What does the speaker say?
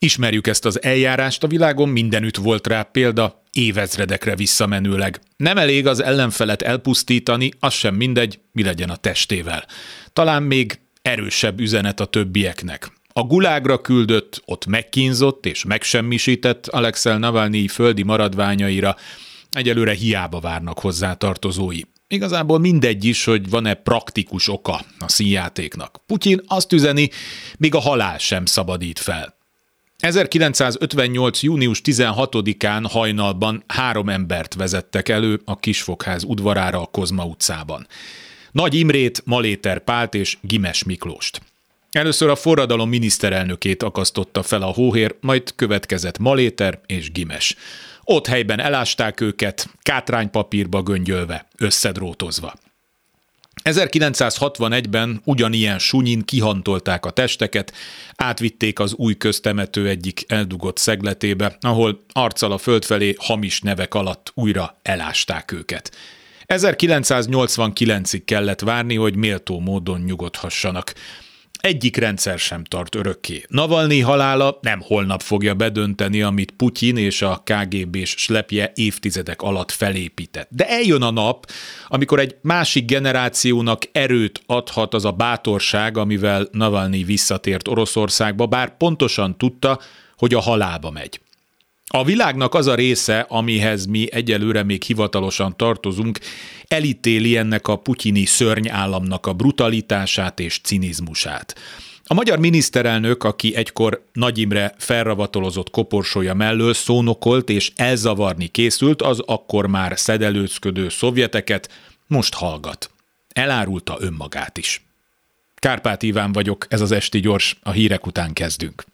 Ismerjük ezt az eljárást, a világon mindenütt volt rá példa, évezredekre visszamenőleg. Nem elég az ellenfelet elpusztítani, az sem mindegy, mi legyen a testével. Talán még erősebb üzenet a többieknek. A gulágra küldött, ott megkínzott és megsemmisített Alexel Navalnyi földi maradványaira egyelőre hiába várnak hozzá tartozói. Igazából mindegy is, hogy van-e praktikus oka a színjátéknak. Putyin azt üzeni, még a halál sem szabadít fel. 1958. június 16-án hajnalban három embert vezettek elő a Kisfogház udvarára a Kozma utcában. Nagy Imrét, Maléter Pált és Gimes Miklóst. Először a forradalom miniszterelnökét akasztotta fel a hóhér, majd következett Maléter és Gimes. Ott helyben elásták őket, kátránypapírba göngyölve, összedrótozva. 1961-ben ugyanilyen sunyin kihantolták a testeket, átvitték az új köztemető egyik eldugott szegletébe, ahol arccal a föld felé hamis nevek alatt újra elásták őket. 1989-ig kellett várni, hogy méltó módon nyugodhassanak. Egyik rendszer sem tart örökké. Navalnyi halála nem holnap fogja bedönteni, amit Putyin és a KGB-s slepje évtizedek alatt felépített. De eljön a nap, amikor egy másik generációnak erőt adhat az a bátorság, amivel Navalnyi visszatért Oroszországba, bár pontosan tudta, hogy a halálba megy. A világnak az a része, amihez mi egyelőre még hivatalosan tartozunk, elítéli ennek a putyini szörnyállamnak a brutalitását és cinizmusát. A magyar miniszterelnök, aki egykor Nagy Imre felravatolozott koporsója mellől szónokolt és elzavarni készült, az akkor már szedelőcködő szovjeteket most hallgat. Elárulta önmagát is. Kárpát Iván vagyok, ez az Esti Gyors, a hírek után kezdünk.